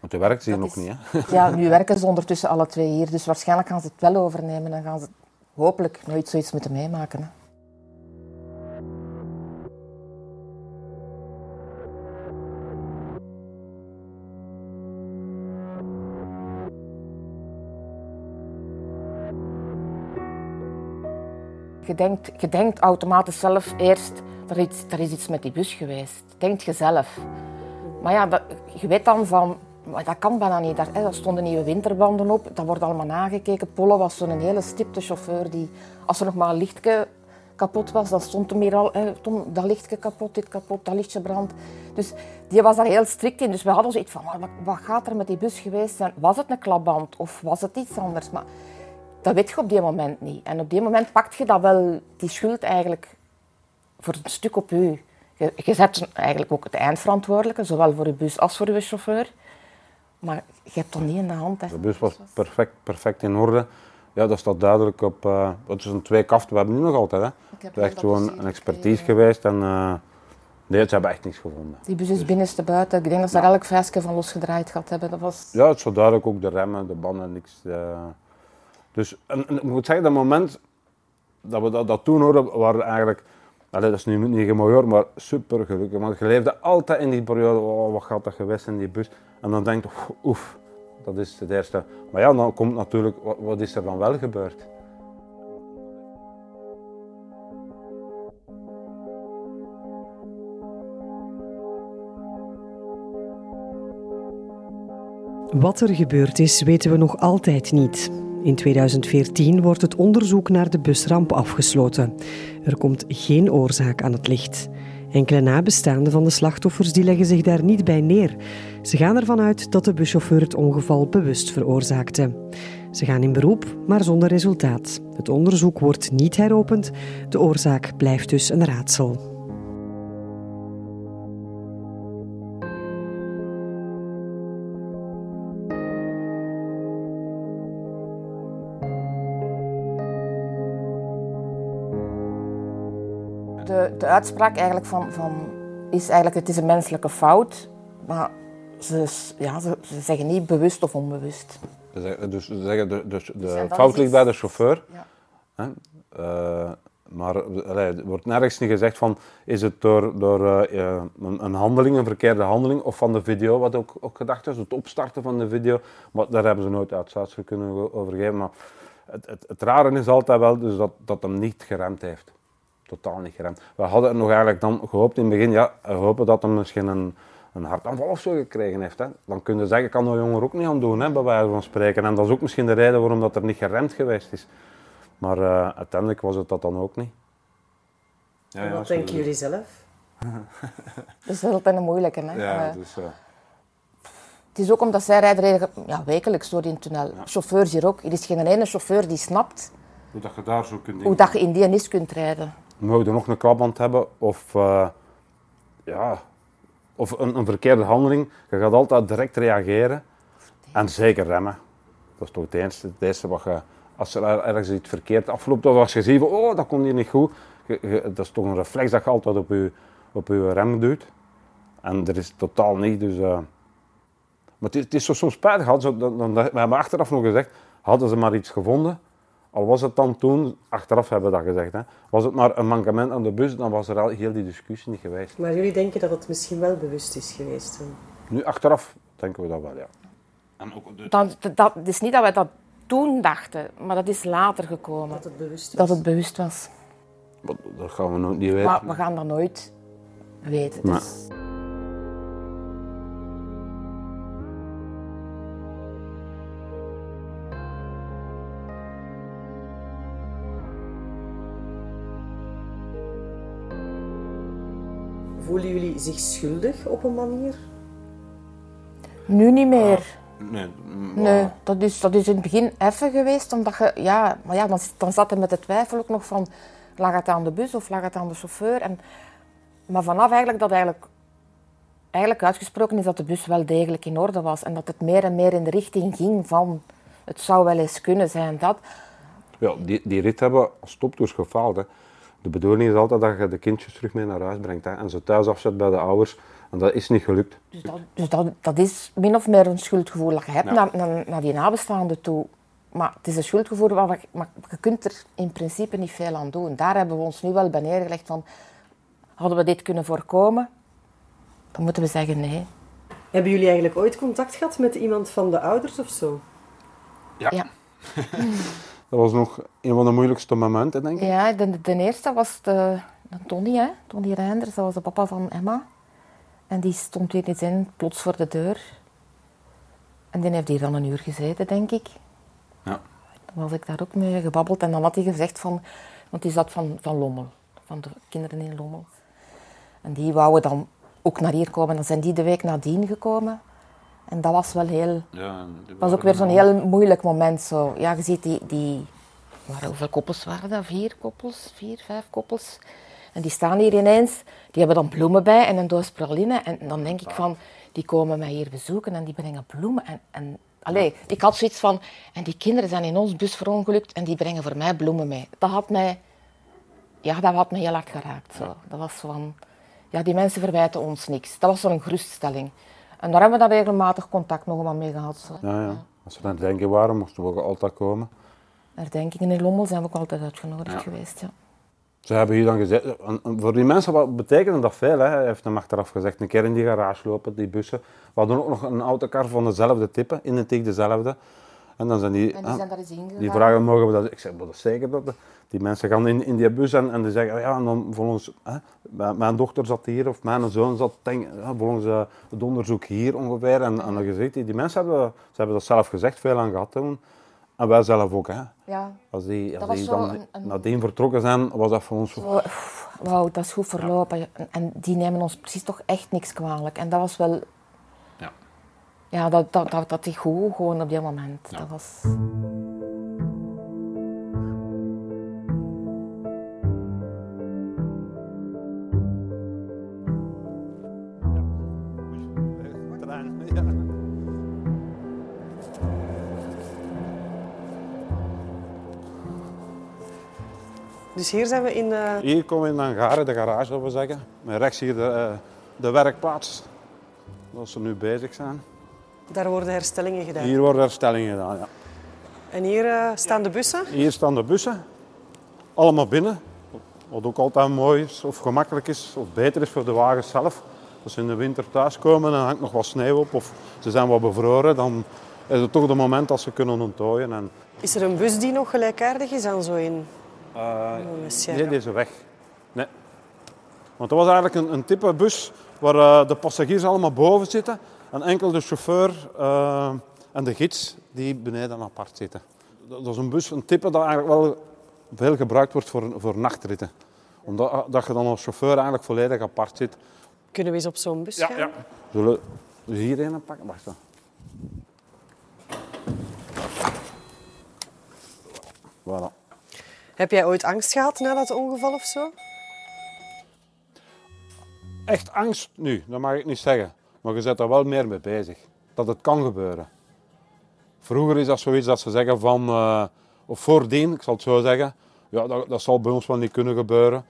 Want je werkt hier nog niet, hè?
Ja, nu werken ze ondertussen alle twee hier. Dus waarschijnlijk gaan ze het wel overnemen en gaan ze hopelijk nooit zoiets moeten meemaken. Hè. Je denkt, automatisch zelf eerst, er is, er is iets met die bus geweest. Denkt je zelf. Maar ja, je weet dan van, maar dat kan bijna niet. Daar, hè, stonden nieuwe winterbanden op, dat wordt allemaal nagekeken. Polle was zo'n hele stipte chauffeur die, als er nog maar een lichtje kapot was, dan stond hem hier al, dat lichtje kapot, dit kapot, dat lichtje brandt. Dus die was daar heel strikt in. Dus we hadden zoiets van, wat, wat gaat er met die bus geweest zijn? Was het een klapband of was het iets anders? Maar dat weet je op die moment niet. En op die moment pakt je dat wel, die schuld eigenlijk voor een stuk op u. Je, je zet eigenlijk ook het eindverantwoordelijke, zowel voor de bus als voor de chauffeur. Maar je hebt dat niet in de hand. Hè.
De bus was perfect, perfect in orde. Ja, dat staat duidelijk op. Uh, het is een twee kaft, we hebben nu nog altijd. Hè. Het is echt gewoon een expertise geweest. En, uh, nee, ze hebben echt niks gevonden.
Die bus is dus, binnenste buiten. Ik denk dat ze daar elk vresje van losgedraaid gehad hebben. Dat was...
Ja, het is zo duidelijk ook de remmen, de banden, niks. Uh, dus en, ik moet zeggen, dat moment dat we dat, dat toen hoorden, waren eigenlijk. Dat is nu niet mooi maar super gelukkig. Want je leefde altijd in die periode, oh, wat gaat er geweest in die bus? En dan denk je, oef, dat is het eerste. Maar ja, dan komt natuurlijk, wat, wat is er dan wel gebeurd?
Wat er gebeurd is, weten we nog altijd niet. In 2014 wordt het onderzoek naar de busramp afgesloten. Er komt geen oorzaak aan het licht. Enkele nabestaanden van de slachtoffers die leggen zich daar niet bij neer. Ze gaan ervan uit dat de buschauffeur het ongeval bewust veroorzaakte. Ze gaan in beroep, maar zonder resultaat. Het onderzoek wordt niet heropend. De oorzaak blijft dus een raadsel.
De, de uitspraak eigenlijk van, van is eigenlijk het is een menselijke fout, maar ze, ja, ze, ze zeggen niet bewust of onbewust.
Dus ze zeggen de, de, de fout ligt bij de chauffeur. Ja. Hè? Uh, maar er wordt nergens niet gezegd van is het door, door uh, een, een, handeling, een verkeerde handeling, of van de video, wat ook, ook gedacht is, het opstarten van de video. Maar daar hebben ze nooit uitsluitsel kunnen overgeven. Maar het, het, het, rare is altijd wel dus dat, dat hem niet geremd heeft. Totaal niet geremd. We hadden nog eigenlijk dan gehoopt in het begin, ja, we hopen dat hem misschien een, een hartaanval of zo gekregen heeft. Hè. Dan kun je zeggen, kan de jongen ook niet aan doen, hè, bij wijze van spreken. En dat is ook misschien de reden waarom dat er niet geremd geweest is. Maar uh, uiteindelijk was het dat dan ook niet.
Ja, ja, wat denken jullie zelf?
dat is altijd een moeilijke. Hè?
Ja, dus, uh...
Het is ook omdat zij rijden ja, wekelijks door in tunnel. Ja. Chauffeurs hier ook. Er is geen ene chauffeur die snapt
hoe dat je daar zo kunt
Hoe dat je in die nis kunt rijden.
Moet je nog een klapband hebben of, uh, ja, of een, verkeerde handeling. Je gaat altijd direct reageren. En zeker remmen. Dat is toch het eerste, wat je... Als er ergens iets verkeerd afloopt of als je ziet oh, dat komt hier niet goed. dat is toch een reflex dat je altijd op je, op je rem doet. En er is totaal niet, dus... Uh, maar het is, zo soms spijtig. Dan, we hebben achteraf nog gezegd, hadden ze maar iets gevonden, al was het dan toen, achteraf hebben we dat gezegd, hè, was het maar een mankement aan de bus, dan was er al heel die discussie niet geweest.
Maar jullie denken dat het misschien wel bewust is geweest? Hè?
Nu, achteraf denken we dat wel, ja.
En ook de... dat, dat, het is niet dat wij dat toen dachten, maar dat is later gekomen.
Dat het bewust
was. Dat het bewust was.
dat gaan we nooit niet weten.
Maar we gaan dat nooit weten. Dus...
Voelen jullie zich schuldig op een manier?
Nu niet meer.
Ah, nee,
nee dat, is, dat is in het begin even geweest, omdat je, ja, maar ja, dan, dan zat er met de twijfel ook nog van, lag het aan de bus of lag het aan de chauffeur? En, maar vanaf eigenlijk dat eigenlijk, eigenlijk uitgesproken is dat de bus wel degelijk in orde was en dat het meer en meer in de richting ging van, het zou wel eens kunnen zijn dat.
Ja, die, die rit hebben als toptours gefaald. Hè de bedoeling is altijd dat je de kindjes terug mee naar huis brengt hè, en ze thuis afzet bij de ouders. En dat is niet gelukt.
Dus dat, dus dat, dat is min of meer een schuldgevoel dat je hebt naar, naar, naar, die nabestaanden toe. Maar het is een schuldgevoel, waar maar je kunt er in principe niet veel aan doen. Daar hebben we ons nu wel bij neergelegd van, hadden we dit kunnen voorkomen? Dan moeten we zeggen nee.
Hebben jullie eigenlijk ooit contact gehad met iemand van de ouders of zo?
Ja. ja. Dat was nog een van de moeilijkste momenten, denk ik.
Ja, de, de eerste was de, de Tony, hè? Tony Reinders. Dat was de papa van Emma. En die stond weer eens in, plots voor de deur. En die heeft hier dan een uur gezeten, denk ik.
Ja.
Dan was ik daar ook mee gebabbeld. En dan had hij gezegd van... Want die zat van, van Lommel. Van de kinderen in Lommel. En die wouden dan ook naar hier komen. Dan zijn die de week nadien gekomen. En dat was wel heel...
Ja,
Dat was ook weer zo'n heel moeilijk moment. Zo. Ja, je ziet die... die hoeveel koppels waren dat? Vier koppels? Vier, vijf koppels? En die staan hier ineens. Die hebben dan bloemen bij en een doos praline. En dan denk ik van... Die komen mij hier bezoeken en die brengen bloemen. En, en allee, ik had zoiets van... En die kinderen zijn in ons bus verongelukt en die brengen voor mij bloemen mee. Dat had mij... Ja, dat had me heel hard geraakt. Zo. Dat was van... Ja, die mensen verwijten ons niks. Dat was zo'n geruststelling. En daar hebben we dan regelmatig contact nog maar mee gehad.
Ja, ja. Als we naar het denken waren, moesten we ook altijd komen.
Herdenkingen in Lommel zijn we ook altijd uitgenodigd
Ja.
geweest. Ja.
Ze hebben hier dan gezegd, voor die mensen wat betekende dat veel. Hè? Hij heeft hem achteraf gezegd, een keer in die garage lopen, die bussen. We hadden ook nog een autocar van dezelfde type, in het dezelfde. En dan zijn die,
En die
ah,
zijn daar eens ingegaan.
die vragen, mogen we dat? Ik zeg, dat zeker dat. Die mensen gaan in, in die bus en, en die zeggen, ja, en dan voor ons, hè, mijn, dochter zat hier of mijn zoon zat, denk, ja, voor ons eh, het onderzoek hier ongeveer. En, en dan gezegd, die, die mensen hebben, ze hebben dat zelf gezegd, veel aan gehad toen. En wij zelf ook. Hè.
Ja.
Als die, als die dan
een- een-
nadien vertrokken zijn, was dat voor ons...
Zo, Wauw, dat is goed verlopen. En- En die nemen ons precies toch echt niks kwalijk. En dat was wel...
Ja.
Dat, dat, dat, dat is goed gewoon op die moment.
Ja.
Dat was...
Dus hier zijn we in... eh,
Hier komen we in de hangar, de garage, zullen we zeggen. Met rechts hier de, eh, de werkplaats. Dat ze nu bezig zijn.
Daar worden herstellingen gedaan.
Hier worden herstellingen gedaan, ja.
En hier eh, staan de bussen.
Hier staan de bussen. Allemaal binnen. Wat ook altijd mooi is, of gemakkelijk is, of beter is voor de wagens zelf. Als ze in de winter thuiskomen en er hangt nog wat sneeuw op, of ze zijn wat bevroren, dan is het toch het moment dat ze kunnen onttooien. En,
Is er een bus die nog gelijkaardig is aan zo in
eh,
Sierra?
Nee, deze weg. Nee. Want dat was eigenlijk een, een type bus waar eh, de passagiers allemaal boven zitten en enkel de chauffeur eh, en de gids die beneden apart zitten. Dat is een bus, een type dat eigenlijk wel veel gebruikt wordt voor, voor nachtritten. Omdat dat je dan als chauffeur eigenlijk volledig apart zit.
Kunnen we eens op zo'n bus gaan?
Zullen we hier een pakken? Wacht dan. Voilà.
Heb jij ooit angst gehad na dat ongeval of zo?
Echt angst? Nu, dat mag ik niet zeggen. Maar je bent daar wel meer mee bezig. Dat het kan gebeuren. Vroeger is dat zoiets dat ze zeggen van... eh, of voordien, ik zal het zo zeggen. Ja, dat, dat zal bij ons wel niet kunnen gebeuren.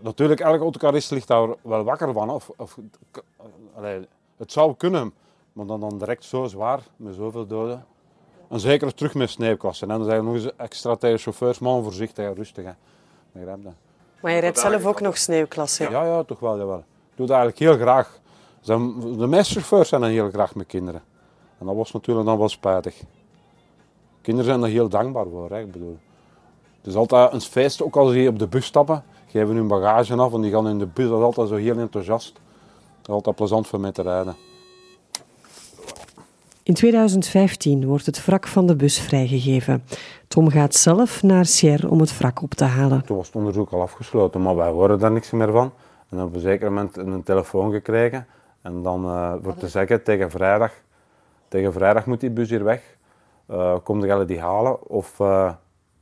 Natuurlijk, elke autocarist ligt daar wel wakker van. Of, of, allee, het zou kunnen. Maar dan, dan direct zo zwaar, met zoveel doden. En zeker terug met sneeuwklassen. En dan zeggen nog eens extra tegen chauffeurs, man, voorzichtig en rustig. Hè.
Maar je rijdt zelf ook nog sneeuwklasse.
Ja, ja, toch wel, jawel. Ik doe dat eigenlijk heel graag. Zijn- De meeste chauffeurs zijn dan heel graag met kinderen. En dat was natuurlijk dan wel spijtig. Kinderen zijn er heel dankbaar voor, hè, ik bedoel. Het is altijd een feest, ook als die op de bus stappen, geven hun bagage af en die gaan in de bus, dat is altijd zo heel enthousiast. Dat is altijd plezant voor mij te rijden.
In 2015 wordt het wrak van de bus vrijgegeven. Tom gaat zelf naar Sierre om het wrak op te halen.
Toen was het onderzoek al afgesloten, maar wij horen daar niks meer van. En op een zeker moment een telefoon gekregen. En dan eh voor te zeggen, tegen vrijdag, tegen vrijdag moet die bus hier weg. Eh kom jij die halen of eh,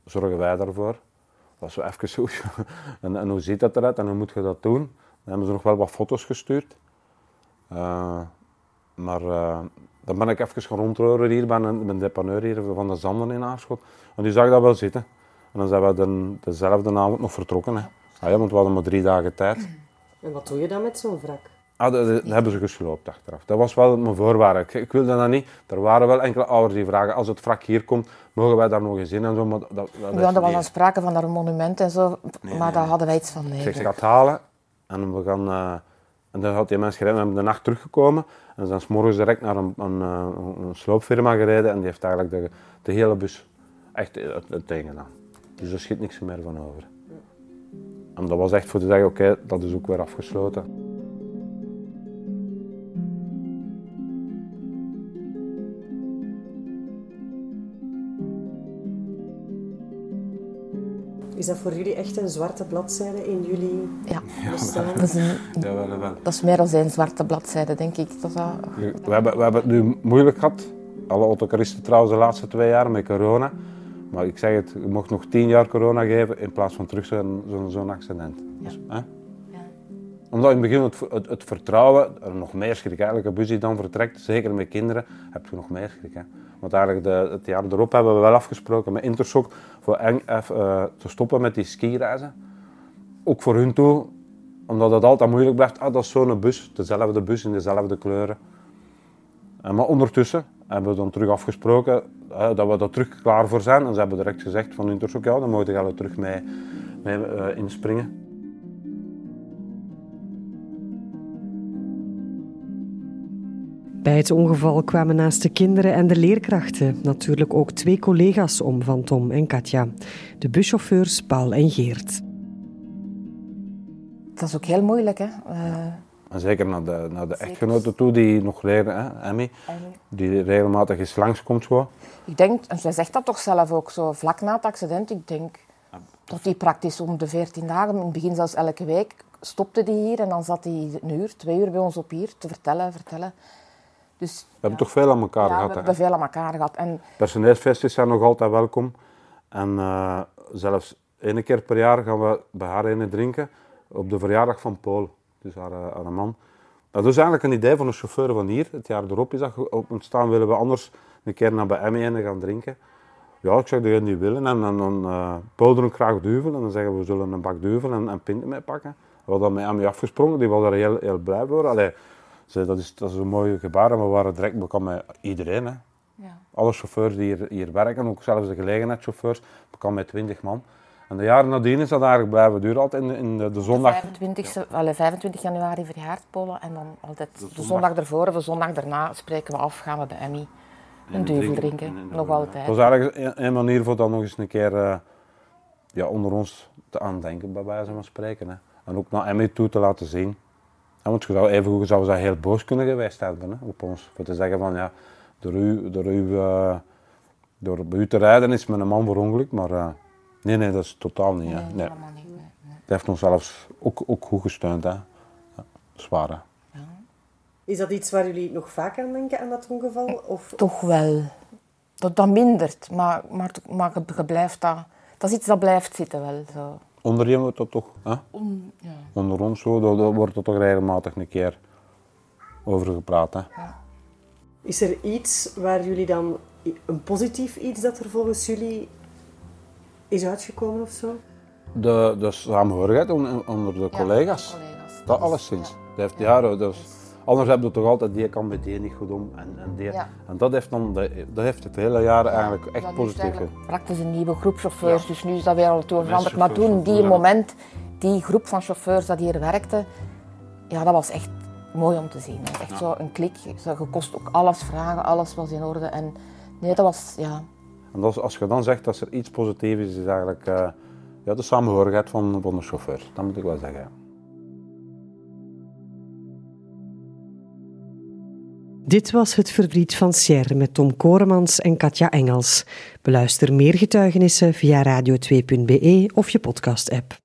zorgen wij daarvoor? Dat is zo even zo. en, en hoe ziet dat eruit en hoe moet je dat doen? Dan hebben ze nog wel wat foto's gestuurd. Maar dan ben ik even gaan rondroeren hier bij een, bij een depaneur hier van de Zanden in Aarschot. En die zag dat wel zitten. En dan zijn we de, dezelfde avond nog vertrokken. Hè. Ah ja, want we hadden maar drie dagen tijd.
En wat doe je dan met zo'n wrak?
Ah, dat, dat hebben ze gesloopt achteraf. Dat was wel mijn voorwaarde. Ik, ik wilde dat niet. Er waren wel enkele ouders die vragen, als het wrak hier komt, mogen wij daar nog eens in en zo. Maar dat, dat, dat
Ja, er was dan sprake van daar een monument en zo, maar daar hadden wij iets van
Ik
nee.
zeg, ik ga het halen en we gaan... eh, en dan had die mensen gereden, we hebben de nacht teruggekomen. En ze zijn 's morgens direct naar een, een, eh, een sloopfirma gereden en die heeft eigenlijk de, de hele bus echt het, het ding gedaan. Dus er schiet niks meer van over. En dat was echt voor te zeggen, oké, dat is ook weer afgesloten.
Dat voor jullie echt een zwarte bladzijde in jullie
Ja,
bestaan?
dat is, een,
Ja, wel, wel.
dat is meer dan een zwarte bladzijde, denk ik. Dat dat,
We hebben, we hebben het nu moeilijk gehad. Alle autocaristen trouwens de laatste twee jaar met corona. Maar ik zeg het, je mocht nog tien jaar corona geven in plaats van terug zo'n accident. Dus, hè?
ja.
Omdat in het begin het, het, het vertrouwen, er nog meer schrik. Eigenlijk een bus die dan vertrekt, zeker met kinderen, heb je nog meer schrik. Hè? Want eigenlijk de, het jaar erop hebben we wel afgesproken met Intersoc voor eng, eh, te stoppen met die skireizen. Ook voor hun toe, omdat het altijd moeilijk blijft. Ah, dat is zo'n bus, dezelfde bus in dezelfde kleuren. Eh, maar ondertussen hebben we dan terug afgesproken eh, dat we daar terug klaar voor zijn. En ze hebben direct gezegd van Intersoc, ja, dan mogen we er terug mee, eh, inspringen.
Bij het ongeval kwamen naast de kinderen en de leerkrachten natuurlijk ook twee collega's om van Tom en Katja. De buschauffeurs Paul en Geert.
dat is ook heel moeilijk, hè. Eh,
En zeker naar de, naar de
Zeker.
echtgenoten toe, die nog leren, hè, Emmy, die regelmatig eens langskomt. Gewoon.
Ik denk, en zij zegt dat toch zelf ook zo, vlak na het accident, ik denk dat hij praktisch om de 14 dagen, in het begin zelfs elke week, stopte die hier en dan zat hij een uur, twee uur bij ons op hier te vertellen, vertellen. Dus
We hebben toch veel aan elkaar
ja, we
gehad. hè.
hebben veel aan elkaar gehad. En
Personeelsfeestjes zijn nog altijd welkom. En eh, zelfs één keer per jaar gaan we bij haar ene drinken op de verjaardag van Paul, dus haar, eh, haar man. Dat is eigenlijk een idee van een chauffeur van hier. Het jaar erop is dat ontstaan. Willen we anders een keer naar bij Emmy ene gaan drinken? Ja, ik zeg degene die willen. En, en dan uh, Paul drinkt graag duvel. En dan zeggen we, we zullen een bak duvel en, en pinten mee pakken. We hadden met Emmy afgesprongen. Die was er heel, heel blij voor. Allee, ze, dat, is, dat is een mooi gebaar. En we waren direct bekend met iedereen. Hè.
ja.
Alle chauffeurs die hier, hier werken, ook zelfs de gelegenheidschauffeurs, bekend met 20 man. En de jaren nadien is dat eigenlijk blijven duren, altijd in de, in de, de zondag.
25, allee, 25 januari verjaart Polen en dan altijd de zondag,
zondag.
ervoor of de zondag daarna spreken we af, gaan we bij Emmy een duvel drinken. Nog altijd.
Dat was eigenlijk een, een manier voor dan nog eens een keer eh, ja, onder ons te aandenken, bij wijze van spreken. Hè. En ook naar Emmy toe te laten zien. Ja, want je zou even goed zou ze heel boos kunnen geweest hebben hè, op ons. Voor te zeggen van ja, door u, door u, eh, door bij u te rijden is met een man verongelukt, maar eh, nee, nee, dat is totaal niet. Hè.
Nee,
Nee.
helemaal niet. nee, nee.
Het heeft ons zelfs ook, ook goed gesteund. Hè. Ja, zwaar. Hè.
Is dat iets waar jullie nog vaak aan denken, aan dat ongeval? Of,
Toch wel. Dat, dat mindert, maar, maar, maar je blijft dat... Dat is iets dat blijft zitten wel. Zo.
Onder je wordt dat toch, hè?
Om, ja.
onder ons zo, daar, daar wordt er toch regelmatig een keer over gepraat. Hè.
Is er iets waar jullie dan, een positief iets dat er volgens jullie is uitgekomen of zo?
De, de samenhorigheid on- onder de collega's,
collega's.
dat alleszins. Dat heeft, ja, dat is, anders heb je toch altijd, die kan met die niet goed om. En, en, die,
Ja.
en dat heeft dan, dat, dat heeft het hele jaren eigenlijk echt
is
positief.
eigenlijk praktisch een nieuwe groep chauffeurs, dus nu is dat weer al toe veranderd. Maar toen, die moment, die groep van chauffeurs dat hier werkte, ja, dat was echt mooi om te zien. hè. Echt zo een klik. Zo, Je kost ook alles vragen, alles was in orde. En nee, dat was, ja,
En dat is- als je dan zegt dat er iets positiefs is, is eigenlijk eh, ja, de samenhorigheid van, van de chauffeurs. Dat moet ik wel zeggen.
Dit was het verdriet van Sierre met Tom Koremans en Katja Engels. Beluister meer getuigenissen via radio2.be of je podcast-app.